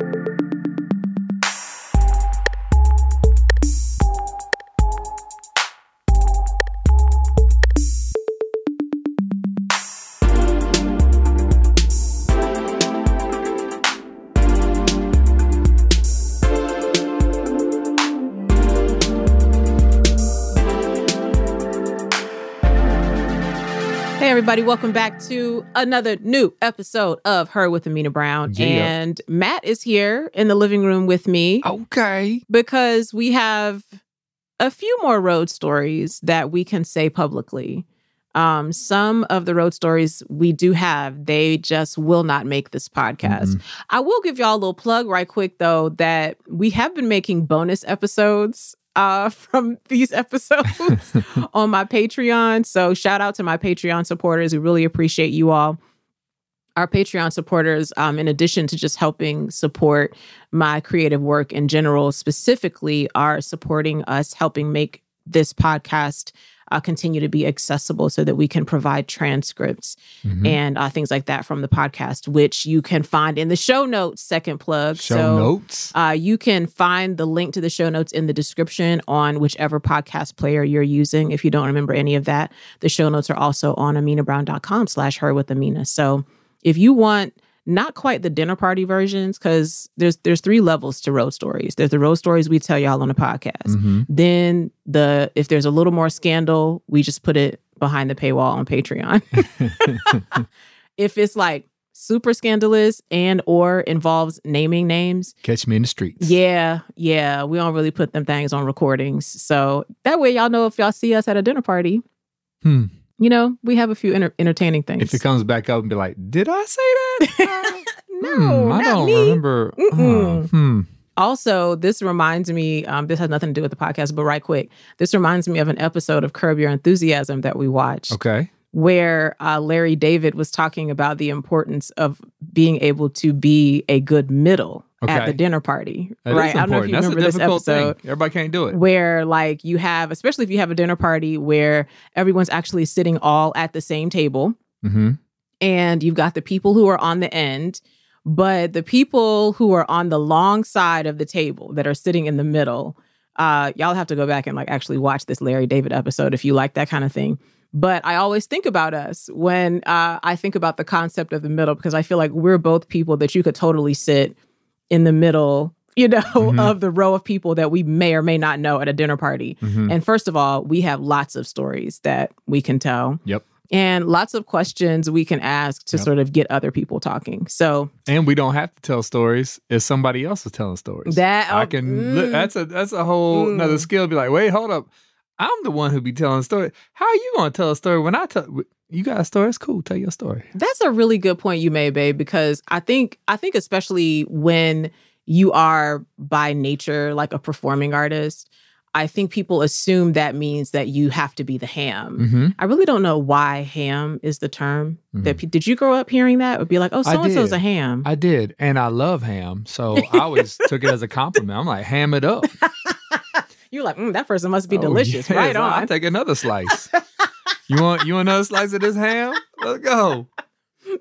Thank you. Everybody. Welcome back to another new episode of Her with Amena Brown. Yeah. And Matt is here in the living room with me Okay. because we have a few more road stories that we can say publicly. Um, some of the road stories we do have, they just will not make this podcast. Mhm. I will give y'all a little plug right quick though that we have been making bonus episodes uh from these episodes on my Patreon. So shout out to my Patreon supporters. We really appreciate you all. Our Patreon supporters, um, in addition to just helping support my creative work in general, specifically are supporting us, helping make this podcast uh, continue to be accessible so that we can provide transcripts Mhm. and uh, things like that from the podcast, which you can find in the show notes. Second plug. Show so, notes. uh, you can find the link to the show notes in the description on whichever podcast player you're using. If you don't remember any of that, the show notes are also on amenabrown.com slash her with Amena. So if you want not quite the dinner party versions, because there's there's three levels to road stories. There's the road stories we tell y'all on the podcast. Mhm. Then the if there's a little more scandal, we just put it behind the paywall on Patreon. if it's like super scandalous and or involves naming names, Catch me in the streets. yeah, yeah, we don't really put them things on recordings. So that way y'all know if y'all see us at a dinner party, Hmm. You know, we have a few enter- entertaining things. If it comes back up and be like, did I say that? no, Hmm, I don't me. remember. Uh, hmm. Also, this reminds me, um, this has nothing to do with the podcast, but right quick, this reminds me of an episode of Curb Your Enthusiasm that we watched. Okay. Where uh, Larry David was talking about the importance of being able to be a good middle at the dinner party. That right? I don't know if you important. remember That's this episode. thing. Everybody can't do it. Where, like, you have, especially if you have a dinner party where everyone's actually sitting all at the same table, hmm and you've got the people who are on the end, but the people who are on the long side of the table that are sitting in the middle, uh, y'all have to go back and like actually watch this Larry David episode if you like that kind of thing. But I always think about us when uh, I think about the concept of the middle because I feel like we're both people that you could totally sit in the middle, you know, Mhm. of the row of people that we may or may not know at a dinner party. hmm And first of all, we have lots of stories that we can tell. Yep. And lots of questions we can ask to Yep. sort of get other people talking. So And we don't have to tell stories if somebody else is telling stories. that I oh, can. mm, that's a that's a whole Mm. another skill. Be like, wait, hold up. I'm the one who be telling story. How are you to tell a story when I tell you got a story? It's cool. Tell your story. that's a really good point you made, babe, because I think I think especially when you are by nature like a performing artist, I think people assume that means that you have to be the ham. Mm-hmm. I really don't know why ham is the term. That did you grow up hearing that? Or be like, oh, so and so's a ham. I did, and I love ham, so I always took it as a compliment. I'm like, ham it up. You're like, mm, that person must be Oh, delicious. yes, Right on. I'll take another slice. you want you want another slice of this ham? Let's go.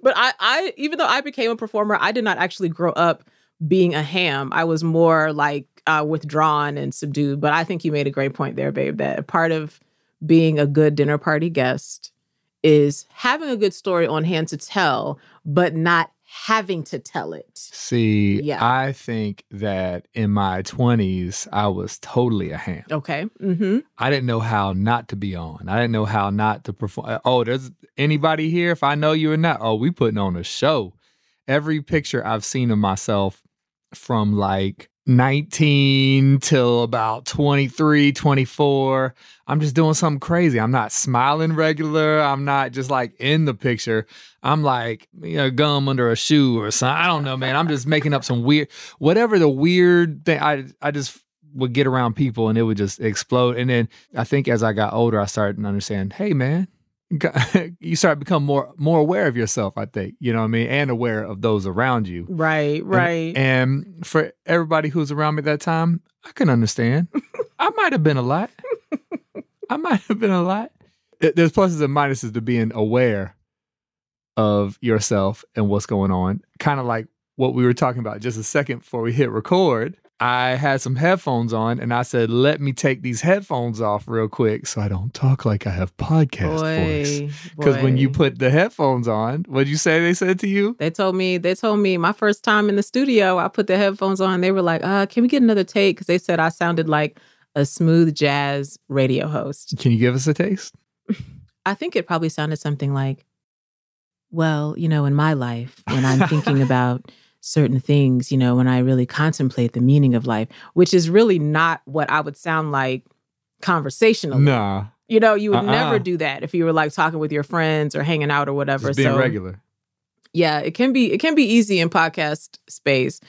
but I, I even though I became a performer, I did not actually grow up being a ham. I was more like uh, withdrawn and subdued. But I think you made a great point there, babe. That part of being a good dinner party guest is having a good story on hand to tell, but not having to tell it. See, Yeah. I think that in my 20s, I was totally a ham. Okay. Mm-hmm. I didn't know how not to be on. I didn't know how not to perform. Oh, there's anybody here? If I know you or not, oh, we putting on a show. Every picture I've seen of myself from like 19 till about 23, 24, I'm just doing something crazy. I'm not smiling regular. I'm not just like in the picture. I'm like, you know, gum under a shoe or something. I don't know, man. I'm just making up some weird, whatever the weird thing. I, I just would get around people and it would just explode. And then I think as I got older, I started to understand, hey, man, you start to become more more aware of yourself. I think you know what I mean, and aware of those around you. Right. Right. And, and for everybody who's around me at that time, I can understand. I might have been a lot. I might have been a lot. There- There's pluses and minuses to being aware of yourself and what's going on. Kind of like what we were talking about just a second before we hit record. I had some headphones on and I said, let me take these headphones off real quick so I don't talk like I have podcast voice. Because when you put the headphones on, what'd you say they said to you? They told me, they told me my first time in the studio, I put the headphones on. They were like, uh, can we get another take? Because they said I sounded like a smooth jazz radio host. Can you give us a taste? I think it probably sounded something like, well, you know, in my life, when I'm thinking about certain things, you know, when I really contemplate the meaning of life, which is really not what I would sound like conversationally. Nah. You know, you would uh-uh. never do that if you were like talking with your friends or hanging out or whatever. Just being so, regular. Yeah, it can be it can be easy in podcast space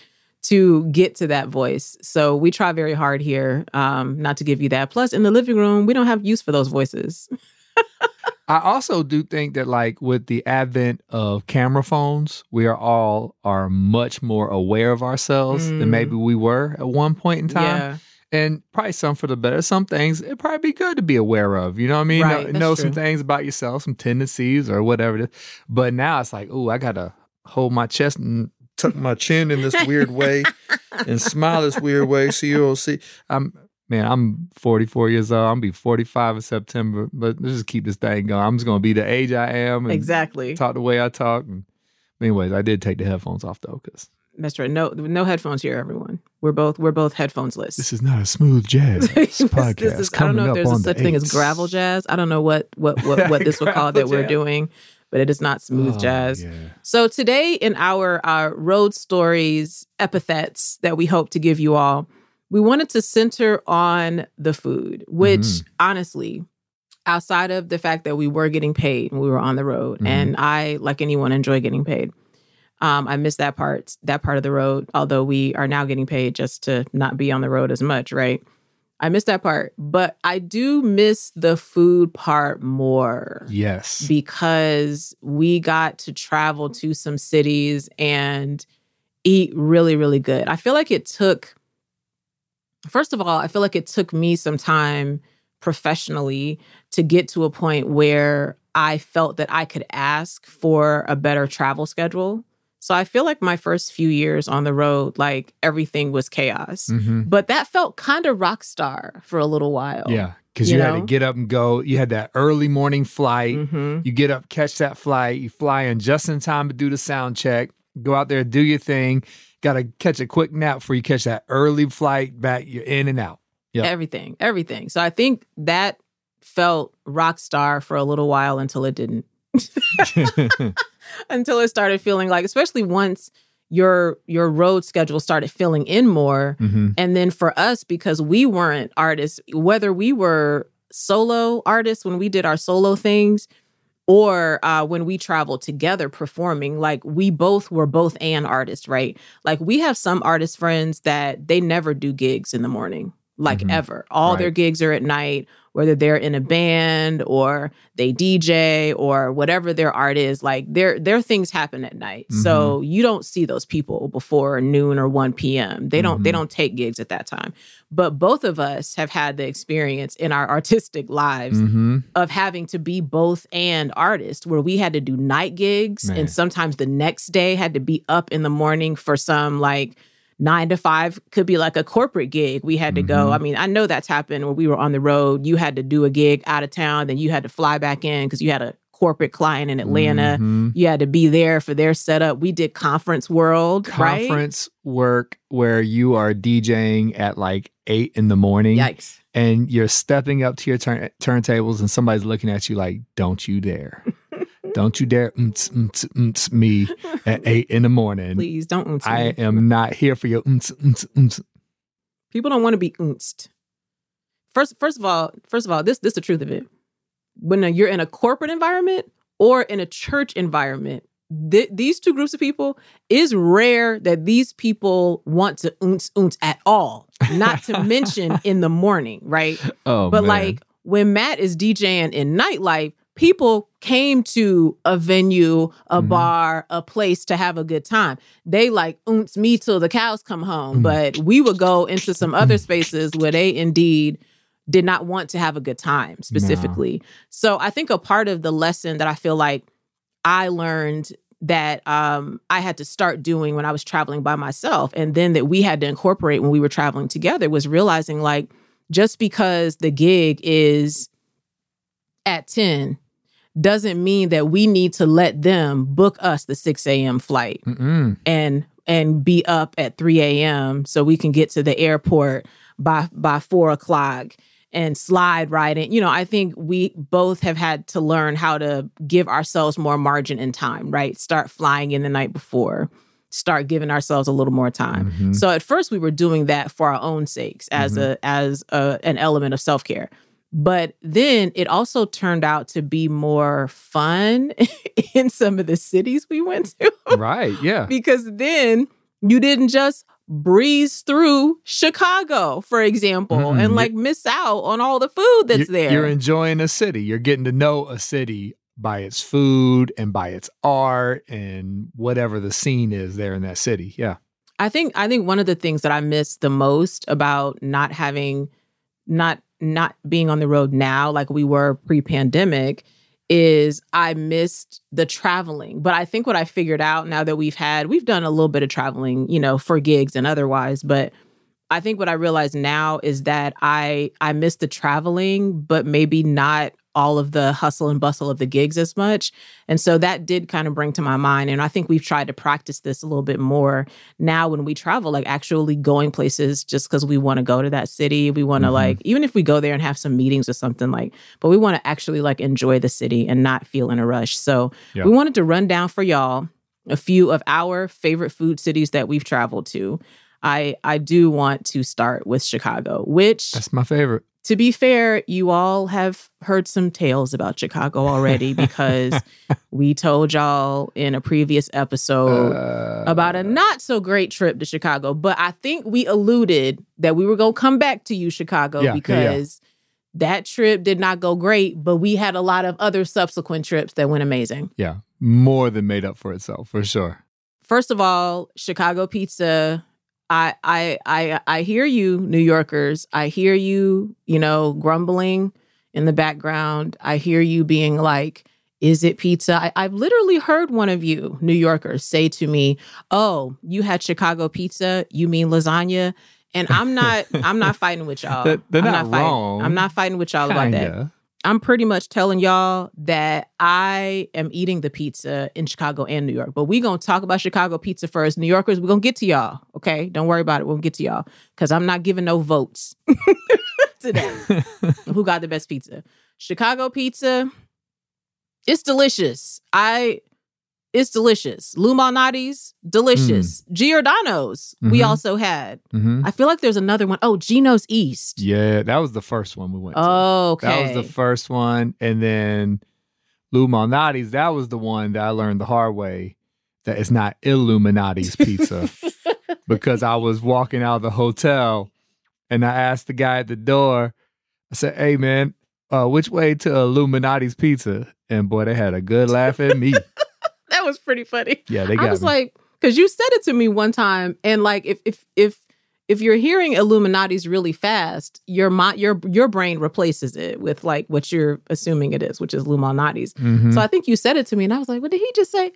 to get to that voice. So we try very hard here um, not to give you that. Plus, in the living room, we don't have use for those voices. I also do think that like with the advent of camera phones, we are all are much more aware of ourselves mm. than maybe we were at one point in time. Yeah. And probably some for the better. Some things it probably be good to be aware of. You know what I mean? Right, know, know some things about yourself, some tendencies or whatever it is. But now it's like, oh, I gotta hold my chest and tuck my chin in this weird way and smile this weird way so you'll see. I'm man, I'm 44 years old. I'm gonna be 45 in September. But let's just keep this thing going. I'm just gonna be the age I am. exactly. Talk the way I talk. And, anyways, I did take the headphones off though, because that's right. No, no headphones here, everyone. We're both we're both headphonesless. This is not a smooth jazz podcast. this is, I don't know if there's a such thing as gravel jazz. I don't know what what what, what this would call that we're doing, but it is not smooth oh, jazz. Yeah. So today in our our road stories epithets that we hope to give you all, we wanted to center on the food, which mm-hmm. honestly, outside of the fact that we were getting paid when we were on the road, mm-hmm. and I, like anyone, enjoy getting paid. Um, I miss that part, that part of the road. Although we are now getting paid just to not be on the road as much, right? I miss that part, but I do miss the food part more. Yes, because we got to travel to some cities and eat really, really good. I feel like it took First of all, I feel like it took me some time professionally to get to a point where I felt that I could ask for a better travel schedule. So I feel like my first few years on the road, like everything was chaos. Mm-hmm. But that felt kind of rock star for a little while. Yeah. Because you, you had to get up and go. You had that early morning flight. Mm-hmm. You get up, catch that flight. You fly in just in time to do the sound check. Go out there, do your thing got to catch a quick nap before you catch that early flight back. You're in and out. Yep. Everything, everything. So I think that felt rock star for a little while until it didn't. until it started feeling like, especially once your your road schedule started filling in more, mm-hmm. and then for us because we weren't artists, whether we were solo artists when we did our solo things or uh, when we travel together performing like we both were both an artist right like we have some artist friends that they never do gigs in the morning like mm-hmm. ever all right. their gigs are at night whether they're in a band or they DJ or whatever their art is, like their their things happen at night. Mm-hmm. So you don't see those people before noon or 1 p.m. They don't mm-hmm. they don't take gigs at that time. But both of us have had the experience in our artistic lives mm-hmm. of having to be both and artist where we had to do night gigs Man. and sometimes the next day had to be up in the morning for some like nine to five could be like a corporate gig. We had to mm-hmm. go. I mean, I know that's happened when we were on the road. You had to do a gig out of town, then you had to fly back in because you had a corporate client in Atlanta. Mm-hmm. You had to be there for their setup. We did conference world, conference right? work where you are DJing at like eight in the morning. Yikes. And you're stepping up to your turn- turntables and somebody's looking at you like, don't you dare. Don't you dare unts, unts, unts me at eight in the morning. Please don't unts I am not here for your unts, unts, unts. People don't want to be unsed. First, first of all, first of all, this this is the truth of it. When you're in a corporate environment or in a church environment, th- these two groups of people is rare that these people want to unts unts at all. Not to mention in the morning, right? Oh, but man. like when Matt is DJing in nightlife, people came to a venue, a mm-hmm. bar, a place to have a good time. They like oomps me till the cows come home. Mm-hmm. But we would go into some other spaces where they indeed did not want to have a good time specifically. No. So I think a part of the lesson that I feel like I learned that um, I had to start doing when I was traveling by myself, and then that we had to incorporate when we were traveling together was realizing like just because the gig is at 10 doesn't mean that we need to let them book us the 6 a.m. flight Mm-mm. and and be up at 3 a.m. so we can get to the airport by by four o'clock and slide right in. You know, I think we both have had to learn how to give ourselves more margin in time, right? Start flying in the night before, start giving ourselves a little more time. Mhm. So at first we were doing that for our own sakes as Mhm. a as a, an element of self-care. But then it also turned out to be more fun in some of the cities we went to right. Yeah. because then you didn't just breeze through Chicago, for example, Mm-mm. and like miss out on all the food that's you're, there. You're enjoying a city. You're getting to know a city by its food and by its art and whatever the scene is there in that city. Yeah. I think I think one of the things that I miss the most about not having not not being on the road now like we were pre-pandemic is I missed the traveling. But I think what I figured out now that we've had we've done a little bit of traveling, you know, for gigs and otherwise, but I think what I realize now is that I I miss the traveling, but maybe not all of the hustle and bustle of the gigs as much. And so that did kind of bring to my mind. And I think we've tried to practice this a little bit more now when we travel, like actually going places just because we want to go to that city. We want to Mhm. like, even if we go there and have some meetings or something like, but we want to actually like enjoy the city and not feel in a rush. So Yeah. we wanted to run down for y'all a few of our favorite food cities that we've traveled to. I I do want to start with Chicago, which That's my favorite. To be fair, you all have heard some tales about Chicago already because we told y'all in a previous episode Uh, about a not so great trip to Chicago. But I think we alluded that we were going to come back to you, Chicago, Yeah, yeah, yeah. because that trip did not go great, but we had a lot of other subsequent trips that went amazing. yeah, more than made up for itself for sure. First of all, Chicago pizza. I I I I hear you, New Yorkers. I hear you, you know, grumbling in the background. I hear you being like, is it pizza? I, I've literally heard one of you, New Yorkers, say to me, Oh, you had Chicago pizza, you mean lasagna? And I'm not I'm not fighting with y'all. They're- they're I'm not fighting. wrong. I'm not fighting with y'all about that. I'm pretty much telling y'all that I am eating the pizza in Chicago and New York. But we're going to talk about Chicago pizza first. New Yorkers, we're going to get to y'all. Okay. Don't worry about it. We'll get to y'all because I'm not giving no votes today. Who got the best pizza? Chicago pizza. It's delicious. I. It's delicious. Lou Malnati's, delicious. Giordano's, we Mhm. also had. Mhm. I feel like there's another one. Oh, Gino's East. Yeah, that was the first one we went to. Oh, okay. That was the first one. And then Lou Malnati's, that was the one that I learned the hard way that it's not Illuminati's pizza. because I was walking out of the hotel and I asked the guy at the door, I said, Hey man, uh, which way to Illuminati's pizza? And boy, they had a good laugh at me. that was pretty funny. Yeah, they got I was me. like, because you said it to me one time, and like, if if if if you're hearing Illuminati's really fast, your mi- your your brain replaces it with like what you're assuming it is, which is Illuminati's. Mhm. So I think you said it to me, and I was like, what did he just say?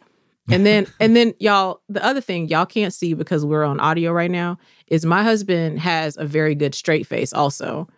And then and then y'all, the other thing y'all can't see because we're on audio right now is my husband has a very good straight face. Also,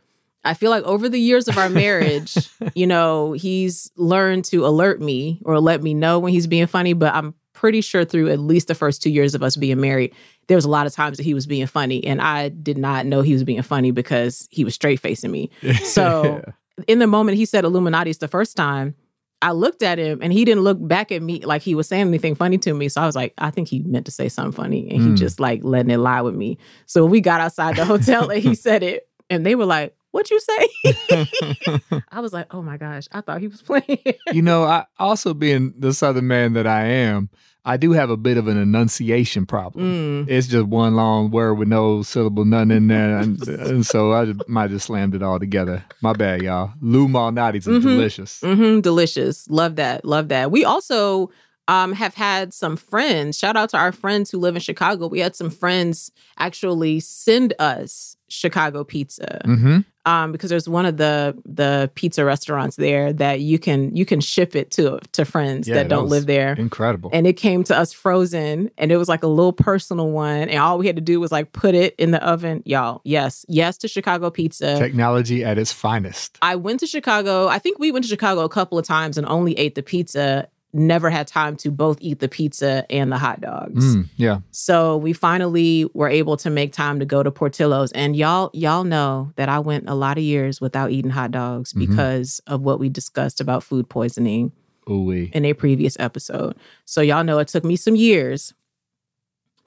I feel like over the years of our marriage, you know, he's learned to alert me or let me know when he's being funny. But I'm pretty sure through at least the first two years of us being married, there was a lot of times that he was being funny, and I did not know he was being funny because he was straight facing me. So in the moment he said Illuminati's the first time, I looked at him and he didn't look back at me like he was saying anything funny to me. So I was like, I think he meant to say something funny and he Mm. just like letting it lie with me. So we got outside the hotel and he said it and they were like, What you say? I was like, Oh my gosh, I thought he was playing. you know, I also being the Southern man that I am, I do have a bit of an enunciation problem. Mm. It's just one long word with no syllable, none in there, and, and so I just, might just slammed it all together. My bad, y'all. Lou Malnati's is Mhm. delicious. hmm delicious. Love that. Love that. We also um, have had some friends. Shout out to our friends who live in Chicago. We had some friends actually send us Chicago pizza Mm-hmm. um, because there's one of the the pizza restaurants there that you can you can ship it to to friends Yeah, that that don't live there. Incredible. And it came to us frozen, and it was like a little personal one. And all we had to do was like put it in the oven. Y'all, yes, yes to Chicago pizza. Technology at its finest. I went to Chicago. I think we went to Chicago a couple of times and only ate the pizza. Never had time to both eat the pizza and the hot dogs. Mm, yeah. So we finally were able to make time to go to Portillo's. And y'all, y'all know that I went a lot of years without eating hot dogs Mhm. because of what we discussed about food poisoning Ooh wee. in a previous episode. So y'all know it took me some years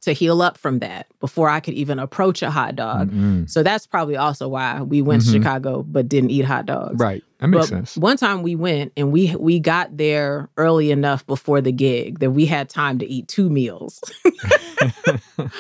to heal up from that before I could even approach a hot dog. Mm-mm. So that's probably also why we went Mhm. to Chicago but didn't eat hot dogs. Right. That makes But sense. One time we went and we we got there early enough before the gig that we had time to eat two meals.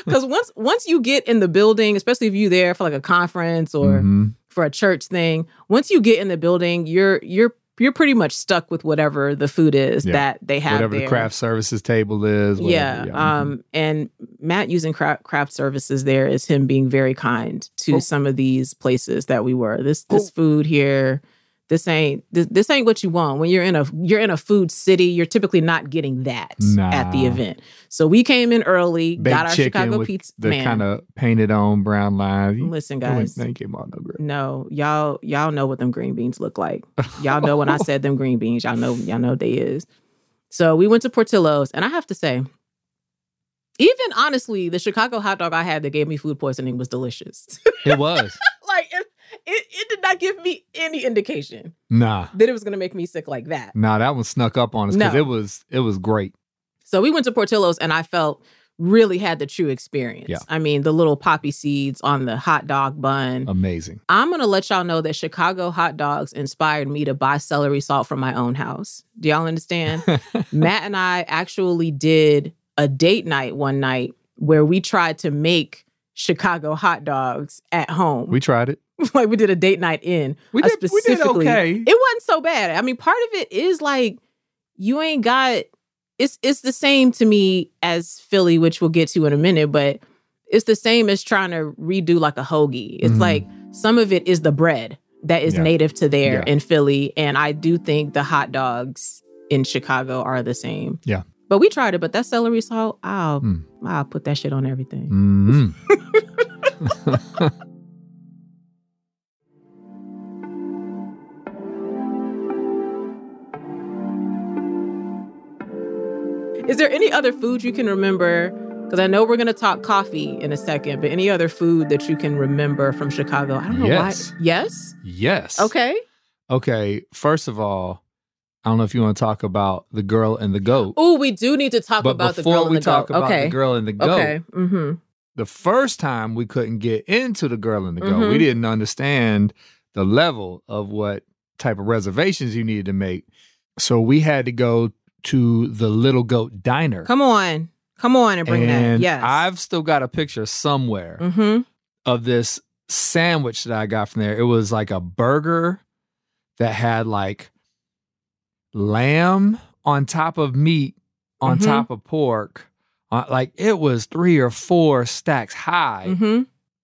Because once once you get in the building, especially if you're there for like a conference or Mhm. for a church thing, once you get in the building, you're you're you're pretty much stuck with whatever the food is Yeah. that they have Whatever there. the craft services table is. Whatever. yeah. mhm. Um, and Matt using craft, craft services there is him being very kind to Oh. some of these places that we were. This this Oh. food here, this ain't this, this ain't what you want when you're in a you're in a food city. You're typically not getting that at the event. So we came in early, Baked got our chicken Chicago with pizza. the kind of painted on brown line. You- listen, guys. they ain't came out no great. No, y'all y'all know what them green beans look like. Y'all know when I said them green beans, y'all know y'all know what they is. So we went to Portillo's, and I have to say, even honestly, the Chicago hot dog I had that gave me food poisoning was delicious. It was. it, it, did not give me any indication nah. that it was going to make me sick like that. Nah, that one snuck up on us because No. it was it was great. So we went to Portillo's, and I felt really had the true experience. Yeah. I mean, the little poppy seeds on the hot dog bun. Amazing. I'm going to let y'all know that Chicago hot dogs inspired me to buy celery salt from my own house. Do y'all understand? Matt and I actually did a date night one night where we tried to make Chicago hot dogs at home. we tried it. like we did a date night in. We uh, did, we did okay. It wasn't so bad. I mean, part of it is like you ain't got it's it's the same to me as Philly, which we'll get to in a minute, but it's the same as trying to redo like a hoagie. It's Mhm. like some of it is the bread that is Yeah. native to there Yeah. in Philly. And I do think the hot dogs in Chicago are the same. Yeah. But we tried it, but that celery salt, I'll Mm. I'll put that shit on everything. Mhm. Is there any other food you can remember? Because I know we're going to talk coffee in a second, but any other food that you can remember from Chicago? I don't know Yes. why. Yes. yes. Okay. Okay. First of all, I don't know if you want to talk about the girl and the goat. Oh, we do need to talk but about the before girl and we the talk goat. about okay. the girl and the goat, Okay. Mm-hmm. the first time we couldn't get into the girl and the goat, Mhm. we didn't understand the level of what type of reservations you needed to make. So we had to go to the Little Goat Diner. Come on. Come on and bring that. and Yes. I've still got a picture somewhere Mm-hmm. of this sandwich that I got from there. It was like a burger that had like lamb on top of meat on Mhm. top of pork. Uh, like it was three or four stacks high. Mm-hmm.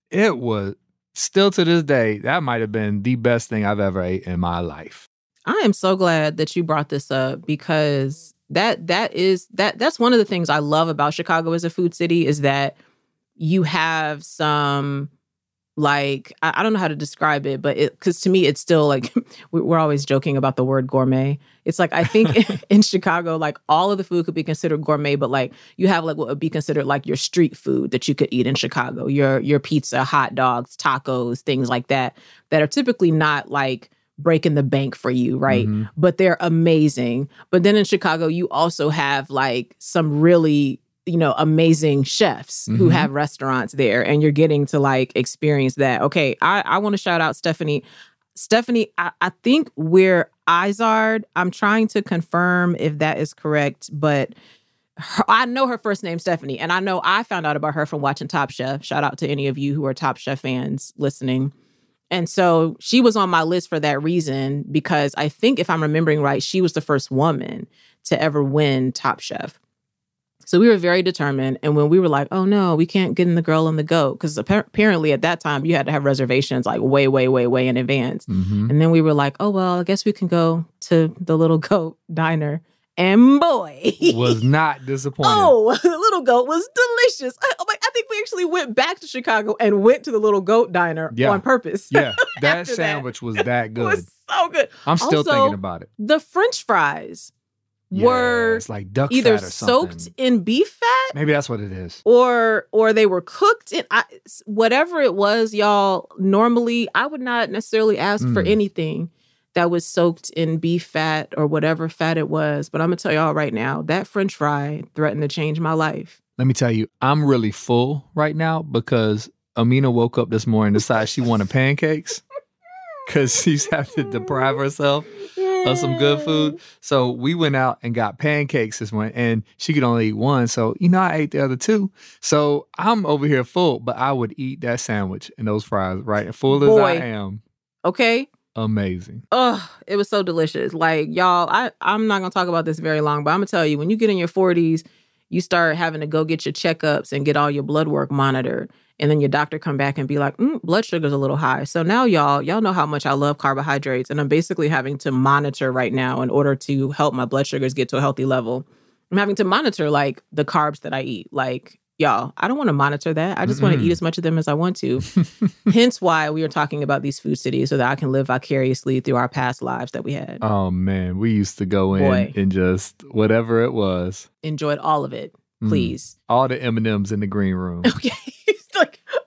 It was still to this day, that might have been the best thing I've ever ate in my life. I am so glad that you brought this up because that that is that that's one of the things I love about Chicago as a food city is that you have some like I, I don't know how to describe it, but it because to me it's still like we- we're always joking about the word gourmet. It's like I think in Chicago, like all of the food could be considered gourmet, but like you have like what would be considered like your street food that you could eat in Chicago, your your pizza, hot dogs, tacos, things like that, that are typically not like breaking the bank for you, right? Mhm. but they're amazing. But then in Chicago, you also have like some really, you know, amazing chefs who Mhm. have restaurants there, and you're getting to like experience that. Okay, I, I want to shout out Stephanie. Stephanie, I, I think we're Izard. I'm trying to confirm if that is correct, but her, I know her first name Stephanie, and I know I found out about her from watching Top Chef. Shout out to any of you who are Top Chef fans listening. And so she was on my list for that reason because I think if I'm remembering right, she was the first woman to ever win Top Chef. So we were very determined. And when we were like, oh no, we can't get in the girl and the goat, because apparently at that time you had to have reservations like way, way, way, way in advance. Mhm. And then we were like, oh, well, I guess we can go to the little goat diner. And boy, Was not disappointed. oh, the little goat was delicious. I, oh my, I think we actually went back to Chicago and went to the little goat diner Yeah. on purpose. Yeah, that After that. sandwich was that it good. was so good. I'm still Also, thinking about it. The French fries Yeah, were it's like duck either fat or soaked in beef fat Maybe that's what it is. or or they were cooked in I, whatever it was y'all normally i would not necessarily ask for Mm. anything that was soaked in beef fat or whatever fat it was but i'm gonna tell y'all right now that french fry threatened to change my life Let me tell you, I'm really full right now because Amena woke up this morning and decided she wanted pancakes because she's having to deprive herself of some good food. So we went out and got pancakes this morning, and she could only eat one. So you know, I ate the other two. So I'm over here full, but I would eat that sandwich and those fries right full as I am. okay Amazing. oh it was so delicious. Like y'all i i'm not gonna talk about this very long but i'm gonna tell you when you get in your 40s you start having to go get your checkups and get all your blood work monitored and then your doctor come back and be like mm, blood sugar's a little high. So now y'all y'all know how much i love carbohydrates and i'm basically having to monitor right now in order to help my blood sugars get to a healthy level. I'm having to monitor like the carbs that i eat. Like y'all i don't want to monitor that i just want to eat as much of them as i want to hence why we are talking about these food cities so that i can live vicariously through our past lives that we had Oh man, we used to go in Boy. and just whatever it was. enjoyed all of it Mm. please All the M and M's in the green room. okay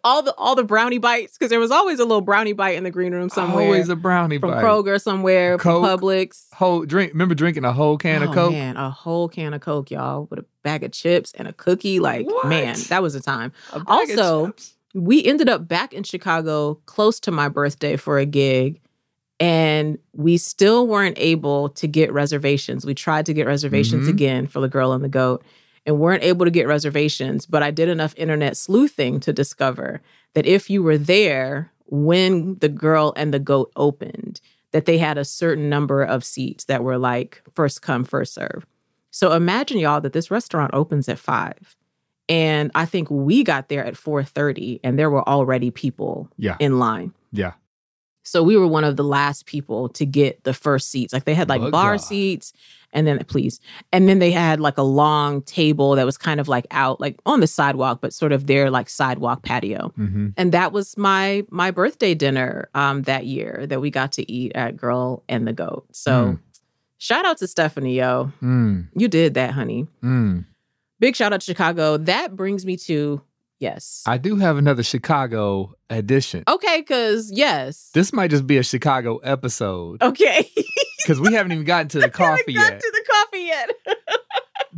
all the all the brownie bites because there was always a little brownie bite in the green room somewhere Always a brownie from bite. kroger somewhere from Coke. publix Whole drink. Remember drinking a whole can oh, of Coke? man a whole can of coke y'all with a bag of chips and a cookie like What? man that was a time A Also, we ended up back in Chicago close to my birthday for a gig. And we still weren't able to get reservations. We tried to get reservations Mhm. again for the girl and the goat and weren't able to get reservations. But I did enough internet sleuthing to discover that if you were there when the girl and the goat opened, that they had a certain number of seats that were like first come, first serve. So imagine y'all that this restaurant opens at five. And I think we got there at 4:30 and there were already people Yeah. in line. Yeah. So we were one of the last people to get the first seats. Like they had like But bar seats and then please. And then they had like a long table that was kind of like out like on the sidewalk but sort of their like sidewalk patio. hmm And that was my my birthday dinner um that year that we got to eat at Girl and the Goat. So Mm. shout out to Stephanie yo. Mm. You did that, honey. Mm. Big shout out to Chicago. That brings me to yes. I do have another Chicago edition. okay, cause yes. This might just be a Chicago episode okay. because we haven't even gotten to the coffee yet. to the coffee yet.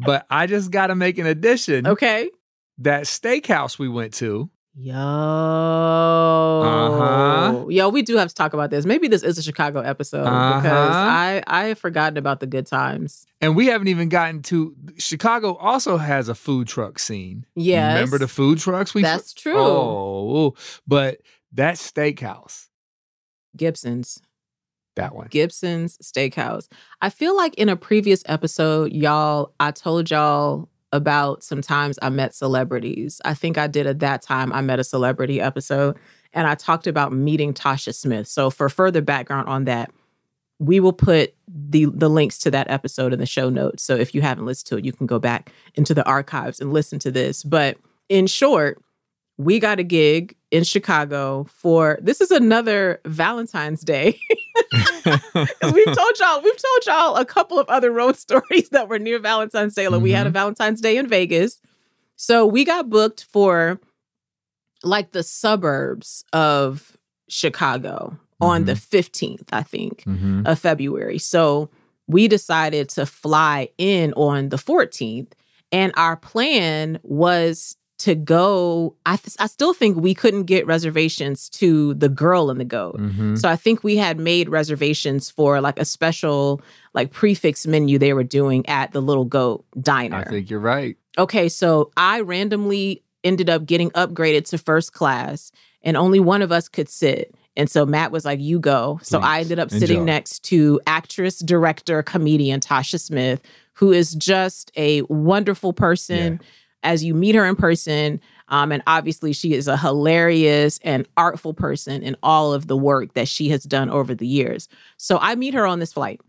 But I just got to make an addition. okay. That steakhouse we went to. Yo. Uh-huh. Yo, we do have to talk about this. Maybe this is a Chicago episode because Uh-huh. I I have forgotten about the good times. And we haven't even gotten to Chicago also has a food truck scene. Yes. Remember the food trucks we That's true. Oh, but that steakhouse, Gibson's. that one. Gibson's Steakhouse. I feel like in a previous episode, y'all, I told y'all about sometimes I met celebrities. I think I did at that time, I met a celebrity episode, and I talked about meeting Tasha Smith. So for further background on that, we will put the the links to that episode in the show notes. So if you haven't listened to it, you can go back into the archives and listen to this. But in short, we got a gig in Chicago for this is another Valentine's Day. we've told y'all, we've told y'all a couple of other road stories that were near Valentine's Day. Like we had a Valentine's Day in Vegas. So we got booked for like the suburbs of Chicago on the 15th, I think, Mhm. of February. So we decided to fly in on the 14th. And our plan was to go. I, th- I still think we couldn't get reservations to the girl and the goat. Mhm. So I think we had made reservations for like a special like prix fixe menu they were doing at the Little Goat Diner. I think you're right. Okay, so I randomly ended up getting upgraded to first class and only one of us could sit. And so Matt was like, "You go." So I ended up sitting enjoy. next to actress, director, comedian Tasha Smith, who is just a wonderful person Yeah. As you meet her in person. Um, and obviously, she is a hilarious and artful person in all of the work that she has done over the years. So I meet her on this flight.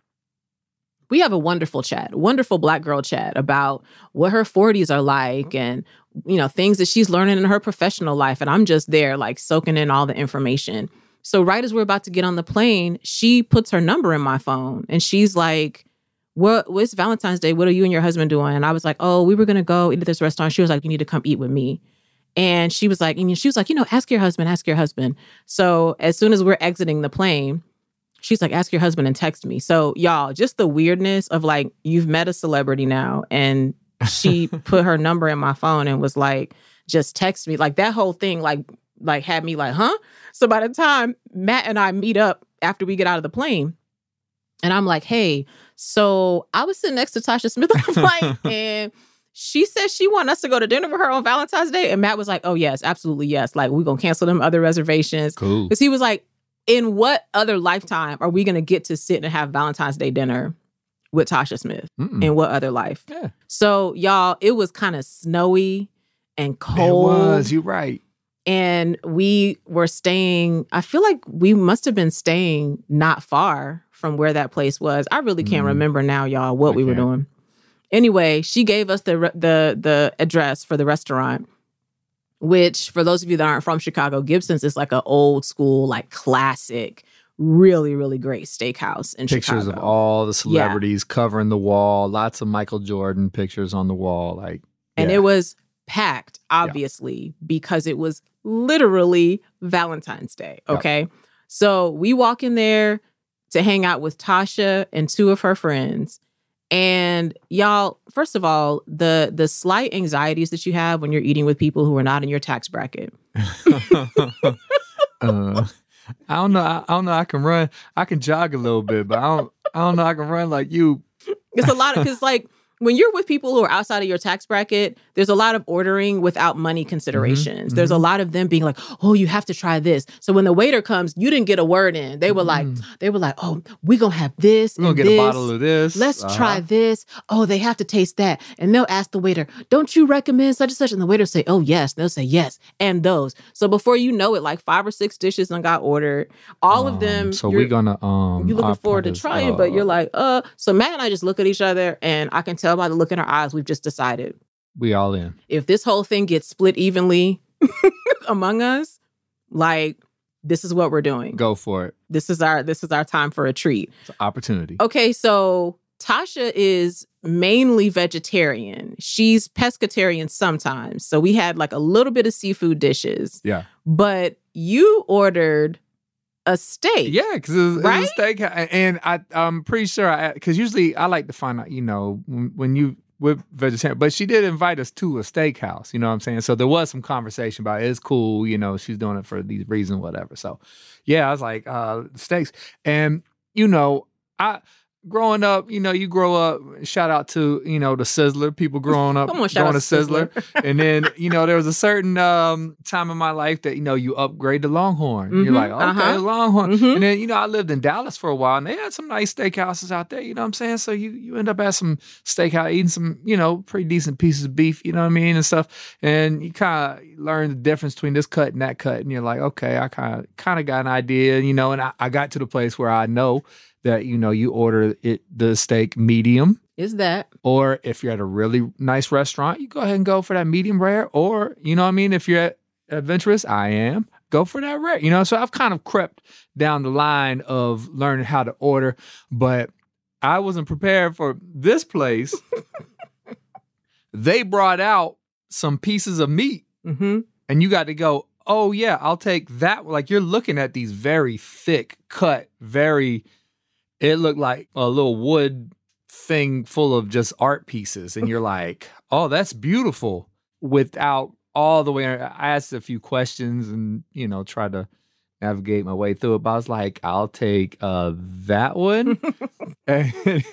We have a wonderful chat, wonderful black girl chat about what her 40s are like and you know things that she's learning in her professional life and I'm just there like soaking in all the information. So right as we're about to get on the plane, she puts her number in my phone and she's like what what's Valentine's Day? What are you and your husband doing? And I was like, "Oh, we were going to go eat at this restaurant." She was like, "You need to come eat with me." And she was like, and she was like, you know, ask your husband, ask your husband. So as soon as we're exiting the plane, she's like, ask your husband and text me. So y'all, just the weirdness of like, you've met a celebrity now, and she put her number in my phone and was like, just text me. Like that whole thing, like, like had me like, huh? So by the time Matt and I meet up after we get out of the plane, and I'm like, hey, so I was sitting next to Tasha Smith on the flight, and she said she wanted us to go to dinner with her on Valentine's Day. And Matt was like, oh, yes, absolutely, yes. Like, we're going to cancel them other reservations. Cool. Because he was like, in what other lifetime are we going to get to sit and have Valentine's Day dinner with Tasha Smith? Mm-mm. In what other life? Yeah. So, y'all, it was kind of snowy and cold. It was. You're right. and we were staying, I feel like we must have been staying not far from where that place was. I really can't Mhm. remember now, y'all, what I we were can't. doing. Anyway, she gave us the re- the the address for the restaurant, which for those of you that aren't from Chicago, Gibson's is like an old school, like classic, really really great steakhouse in Pictures Chicago. of all the celebrities covering the wall. Lots of Michael Jordan pictures on the wall. Like, and yeah. it was packed, obviously, because it was literally Valentine's Day. Yep. Okay. So we walk in there to hang out with Tasha and two of her friends. And y'all, first of all, the the slight anxieties that you have when you're eating with people who are not in your tax bracket. uh, I don't know. I, I don't know. I can run. I can jog a little bit, but I don't. I don't know. I can run like you. It's a lot of because like when you're with people who are outside of your tax bracket, there's a lot of ordering without money considerations. There's a mhm. lot of them being like, "Oh, you have to try this." So when the waiter comes, you didn't get a word in. They were like, Mm. they were like, "Oh, we gonna have this We're gonna get this. a bottle of this. Let's Uh-huh. try this. Oh, they have to taste that. And they'll ask the waiter, Don't you recommend such and such? And the waiter say, Oh, yes. And they'll say, Yes. And those. So before you know it, like five or six dishes done got ordered. All of Um, them. So we're gonna. Um, you're looking forward to trying, but you're uh, like, uh. So Matt and I just look at each other, and I can tell by the look in our eyes, we've just decided we all in. if this whole thing gets split evenly among us, like this is what we're doing. Go for it. This is our this is our time for a treat. It's an opportunity. Okay, so Tasha is mainly vegetarian. She's pescatarian sometimes. So we had like a little bit of seafood dishes. Yeah. But you ordered a steak. Yeah, because it was, it was a steak, and I I'm pretty sure I because usually I like to find out you know when, when you with vegetarian, but she did invite us to a steakhouse. You know what I'm saying? So there was some conversation about it's cool. You know, she's doing it for these reasons, whatever. So yeah, I was like uh steaks, and you know I. Growing up, you know, you grow up. Shout out to you know the Sizzler people growing up, Come on, shout going to Sizzler, and then you know there was a certain um, time in my life that you know you upgrade to Longhorn. You're Mhm, like, okay, uh-huh. Longhorn. Mhm. And then you know I lived in Dallas for a while, and they had some nice steakhouses out there. You know what I'm saying? So you you end up at some steakhouse eating some you know pretty decent pieces of beef. You know what I mean and stuff. And you kind of learn the difference between this cut and that cut, and you're like, okay, I kind of kind of got an idea. You know, and I, I got to the place where I know that you know you order it the steak medium Is that? or if you're at a really nice restaurant, you go ahead and go for that medium rare. Or, you know what I mean? If you're adventurous, I am, go for that rare. You know, so I've kind of crept down the line of learning how to order, but I wasn't prepared for this place. they brought out some pieces of meat Mm-hmm. and you got to go, oh yeah, I'll take that. Like you're looking at these very thick cut, very. It looked like a little wood thing full of just art pieces, and you're like, oh, that's beautiful. Without all the way, I asked a few questions and you know tried to navigate my way through it. But I was like, I'll take uh that one. and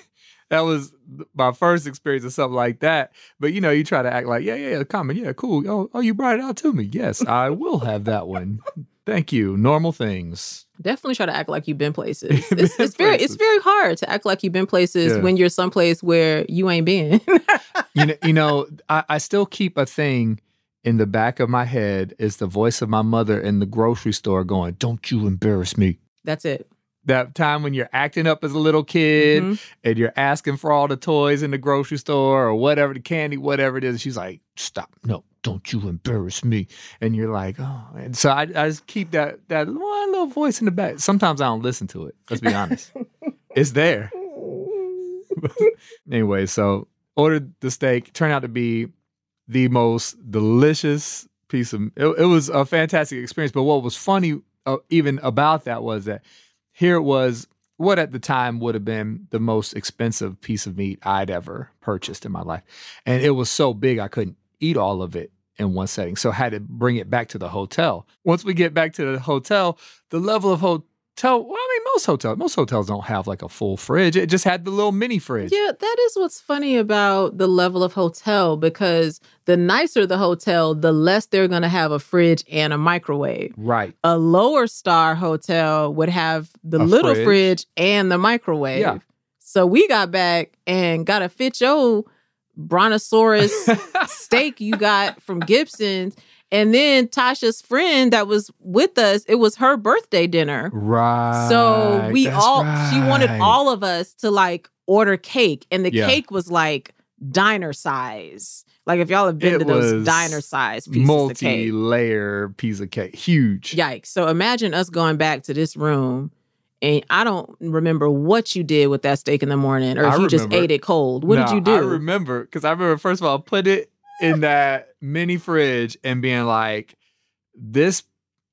that was my first experience of something like that. But you know, you try to act like, yeah, yeah, yeah, comment, yeah, cool. Oh, oh, you brought it out to me. Yes, I will have that one. Thank you. Normal things. Definitely try to act like you've been places. It's, it's very it's very hard to act like you've been places Yeah. when you're someplace where you ain't been. you know, you know I, I still keep a thing in the back of my head is the voice of my mother in the grocery store going, Don't you embarrass me. That's it. That time when you're acting up as a little kid Mhm. and you're asking for all the toys in the grocery store or whatever, the candy, whatever it is. She's like, Stop. No, don't you embarrass me. And you're like, Oh. And so I, I just keep that, that one little voice in the back. Sometimes I don't listen to it. Let's be honest. it's there. anyway, so ordered the steak. Turned out to be the most delicious piece of. It, it was a fantastic experience. But what was funny, uh, even about that, was that here it was. What at the time would have been the most expensive piece of meat I'd ever purchased in my life, and it was so big I couldn't eat all of it in one setting. So I had to bring it back to the hotel. Once we get back to the hotel, the level of hotel. Well, I mean, most hotels, most hotels don't have like a full fridge. It just had the little mini fridge. Yeah, that is what's funny about the level of hotel because the nicer the hotel, the less they're going to have a fridge and a microwave. Right. A lower star hotel would have the A little fridge. fridge. and the microwave. Yeah. So we got back and got a fit your brontosaurus steak you got from Gibson's. And then Tasha's friend that was with us, it was her birthday dinner. right. So we all she wanted all of us to like order cake, and the Yeah. cake was like diner size. Like if y'all have been It to those diner size pieces of cake. multi-layer piece of cake, huge. Yikes. So imagine us going back to this room and I don't remember what you did with that steak in the morning or if I you just ate it cold. What did you do? I remember because I remember first of all put it in that mini fridge and being like, this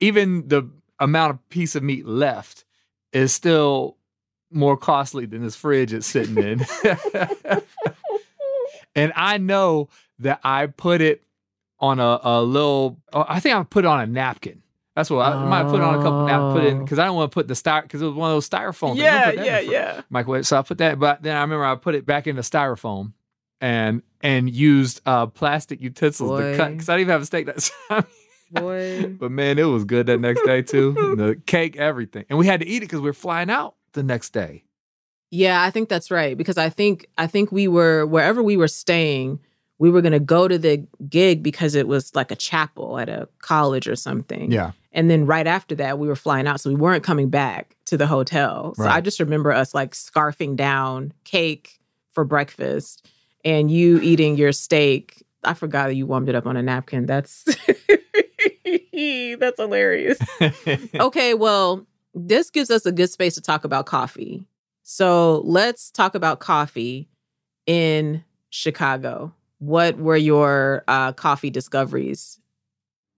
even the amount of piece of meat left is still more costly than this fridge it's sitting in. and I know that I put it on a, a little. oh, I think I put it on a napkin. That's what I, I might put on a couple napkins. Put it in because I don't want to put the styro because it was one of those styrofoam. Yeah, put that in yeah, yeah. microwave. So I put that, but then I remember I put it back in the styrofoam and and used uh plastic utensils to cut because I didn't even have a steak that time. Boy. but man, it was good that next day too. the cake, everything, and we had to eat it because we were flying out the next day. Yeah, I think that's right because I think I think we were wherever we were staying, we were going to go to the gig because it was like a chapel at a college or something. Yeah, And then right after that, we were flying out, so we weren't coming back to the hotel. So I just remember us like scarfing down cake for breakfast, and you eating your steak. I forgot that you warmed it up on a napkin. That's that's hilarious. okay, well, this gives us a good space to talk about coffee. So let's talk about coffee in Chicago. What were your uh, coffee discoveries?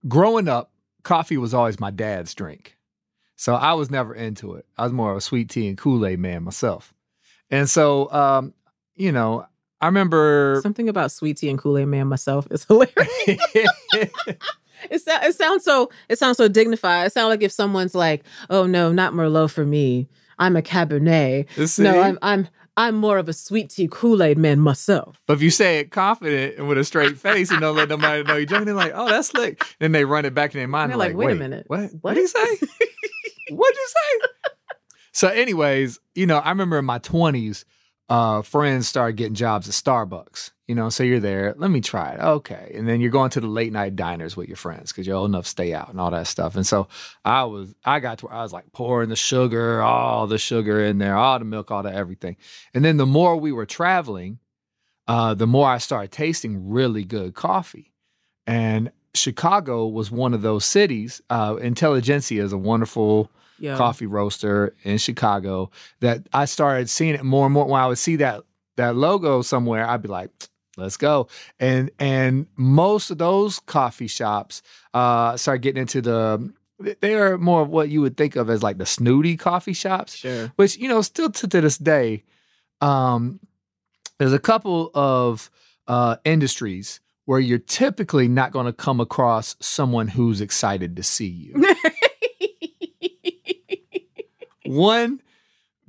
growing up, coffee was always my dad's drink. So I was never into it. I was more of a sweet tea and Kool Aid man myself. And so, um, you know, I remember. Something about sweet tea and Kool Aid Man myself is hilarious. It, it sounds so it sounds so dignified. It sounds like if someone's like, "Oh no, not Merlot for me. I'm a Cabernet. See? No, I'm I'm I'm more of a sweet tea Kool Aid man myself." But if you say it confident and with a straight face and don't let nobody know you're joking, they're like, oh, that's slick. Then they run it back in their mind. They're They're like, like, "Wait a minute. What? What?" What did he say? What'd you say? So, anyways, you know, I remember in my 20s, uh, friends started getting jobs at Starbucks. You know, so you're there. Let me try it. Okay. And then you're going to the late night diners with your friends because you're old enough to stay out and all that stuff. And so I was, I got to where I was like pouring the sugar, all the sugar in there, all the milk, all the everything. And then the more we were traveling, uh, the more I started tasting really good coffee. And Chicago was one of those cities. Uh, Intelligentsia is a wonderful Yeah. coffee roaster in Chicago that I started seeing it more and more. When I would see that that logo somewhere, I'd be like, "Let's go!" And and most of those coffee shops uh, started getting into the. They are more of what you would think of as like the snooty coffee shops Sure. which you know still to, to this day um there's a couple of uh industries where you're typically not going to come across someone who's excited to see you one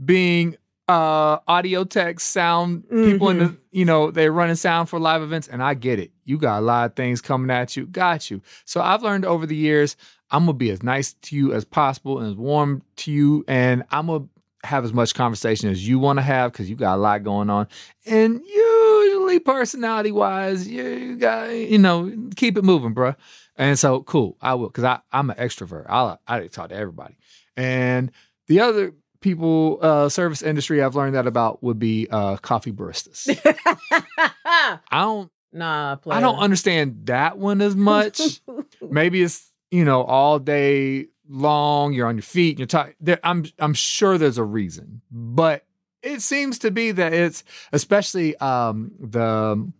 being uh audio tech sound people in the you know they're running sound for live events and i get it. You got a lot of things coming at you. Got you. So i've learned over the years i'm gonna be as nice to you as possible and as warm to you and i'm gonna have as much conversation as you want to have because you got a lot going on. And usually personality wise you got you know keep it moving bruh. And so cool i will because i'm an extrovert. I i talk to everybody. And the other people uh service industry I've learned that about would be uh coffee baristas. I don't nah, I don't understand that one as much. Maybe it's, you know, all day long, you're on your feet, and you're talking. I'm I'm sure there's a reason. But it seems to be that it's especially um the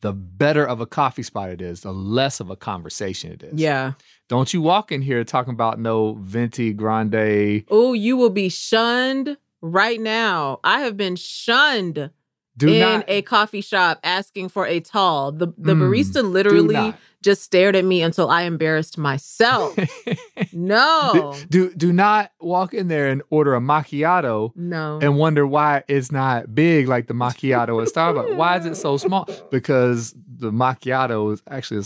the better of a coffee spot it is, the less of a conversation it is. Yeah. Don't you walk in here talking about no venti grande. Oh, you will be shunned right now. I have been shunned Do in not a coffee shop asking for a tall. The the Mm, barista literally just stared at me until I embarrassed myself. no. do do not walk in there and order a macchiato No. and wonder why it's not big like the macchiato at Starbucks. Why is it so small? Because the macchiato is actually,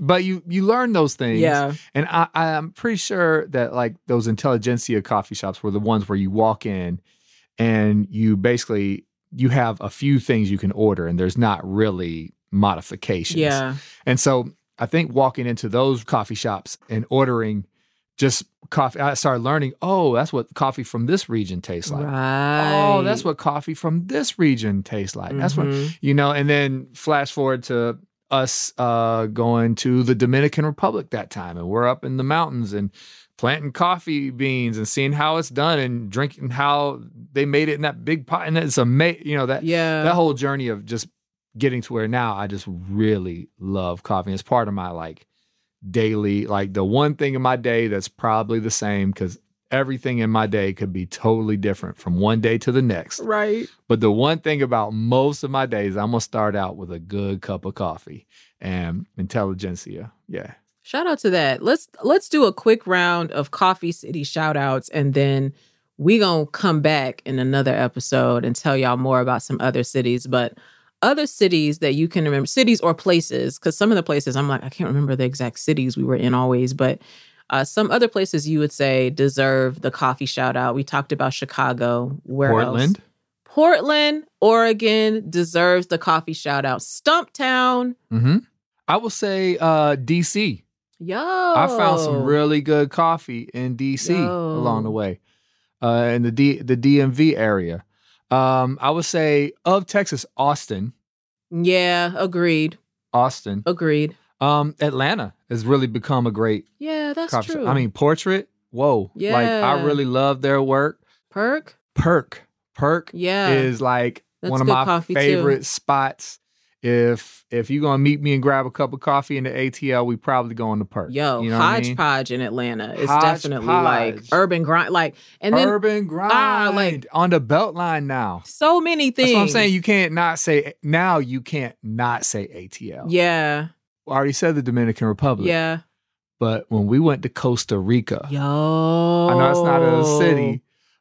but you you learn those things. yeah. And I, I'm pretty sure that like those intelligentsia coffee shops were the ones where you walk in and you basically you have a few things you can order and there's not really modifications. Yeah. And so I think walking into those coffee shops and ordering just coffee, I started learning, oh, that's what coffee from this region tastes like. Right. Oh, that's what coffee from this region tastes like. That's what Mhm. you know, and then flash forward to us uh going to the Dominican Republic that time and we're up in the mountains and planting coffee beans and seeing how it's done and drinking how they made it in that big pot and it's amazing you know that Yeah. that whole journey of just getting to where now I just really love coffee. It's part of my like daily, like the one thing in my day that's probably the same because everything in my day could be totally different from one day to the next. right. But the one thing about most of my days, I'm gonna start out with a good cup of coffee and intelligentsia. Yeah. Shout out to that. Let's let's do a quick round of Coffee City shout outs and then we going to come back in another episode and tell y'all more about some other cities, but other cities that you can remember, cities or places cuz some of the places I'm like I can't remember the exact cities we were in always, but uh, some other places you would say deserve the coffee shout out. We talked about Chicago. Where else? Portland. Portland, Oregon deserves the coffee shout out. Stumptown, Mm-hmm. I will say uh DC. Yo. I found some really good coffee in DC Yo. along the way, uh, in the D, the DMV area. Um, I would say of Texas, Austin, Yeah, agreed. Austin. Agreed. Um, Atlanta has really become a great Yeah, that's coffee. true. I mean, Portrait. Whoa, like I really love their work. Perk. Perk, Perk Yeah. is like That's one of my coffee, too. favorite spots. If if you're gonna meet me and grab a cup of coffee in the ATL, we probably going to Perk. Yo, you know what I mean? hodgepodge in Atlanta is definitely like urban grind. Like, and then Urban grind, ah, like- on the Beltline now. so many things. That's what I'm saying. You can't not say now. You can't not say ATL. yeah, I already said the Dominican Republic. yeah. But when we went to Costa Rica, Yo, I know it's not a city,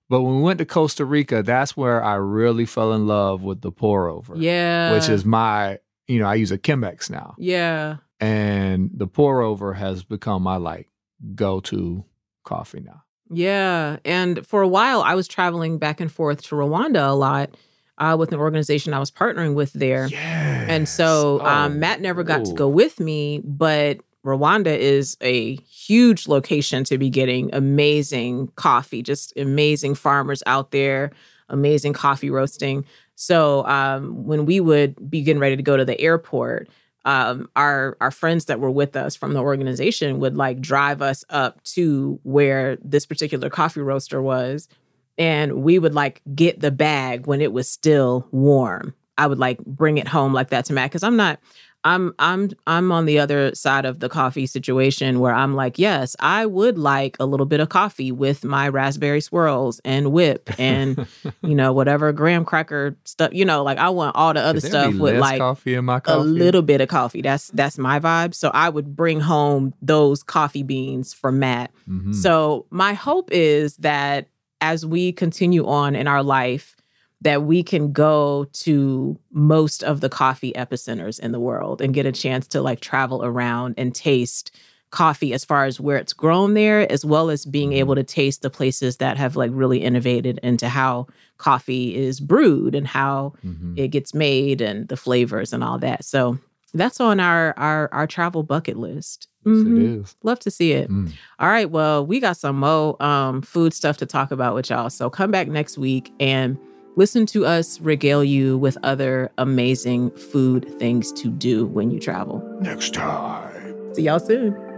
but when we went to Costa Rica, that's where I really fell in love with the pour over. Yeah, Which is my, you know, I use a Chemex now. yeah. And the pour over has become my like go to coffee now. Yeah. And for a while, I was traveling back and forth to Rwanda a lot uh, with an organization I was partnering with there. Yeah. And so Oh, um, Matt never got to go with me, but Rwanda is a huge location to be getting amazing coffee, just amazing farmers out there, amazing coffee roasting. So um, when we would be getting ready to go to the airport, um, our our friends that were with us from the organization would like drive us up to where this particular coffee roaster was, and we would like get the bag when it was still warm. I would like bring it home like that to Matt because I'm not. I'm I'm I'm on the other side of the coffee situation where I'm like, yes, I would like a little bit of coffee with my raspberry swirls and whip and you know whatever graham cracker stuff. You know, like I want all the other stuff with like coffee in my a little bit of coffee. That's that's my vibe. So I would bring home those coffee beans for Matt. Mhm. So my hope is that as we continue on in our life that we can go to most of the coffee epicenters in the world and get a chance to like travel around and taste coffee as far as where it's grown there as well as being Mm-hmm. able to taste the places that have like really innovated into how coffee is brewed and how Mhm. it gets made and the flavors and all that so that's on our our our travel bucket list Yes, Mhm. it is. love to see it Mm. all right well we got some more um food stuff to talk about with y'all so come back next week and listen to us regale you with other amazing food things to do when you travel Next time. see y'all soon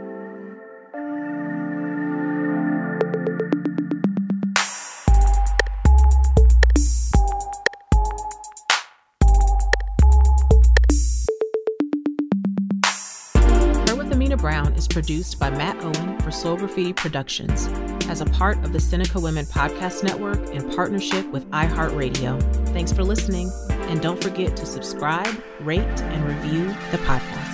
produced by Matt Owen for Soul Graffiti Productions as a part of the Seneca Women Podcast Network in partnership with iHeartRadio. Thanks for listening, and don't forget to subscribe, rate, and review the podcast.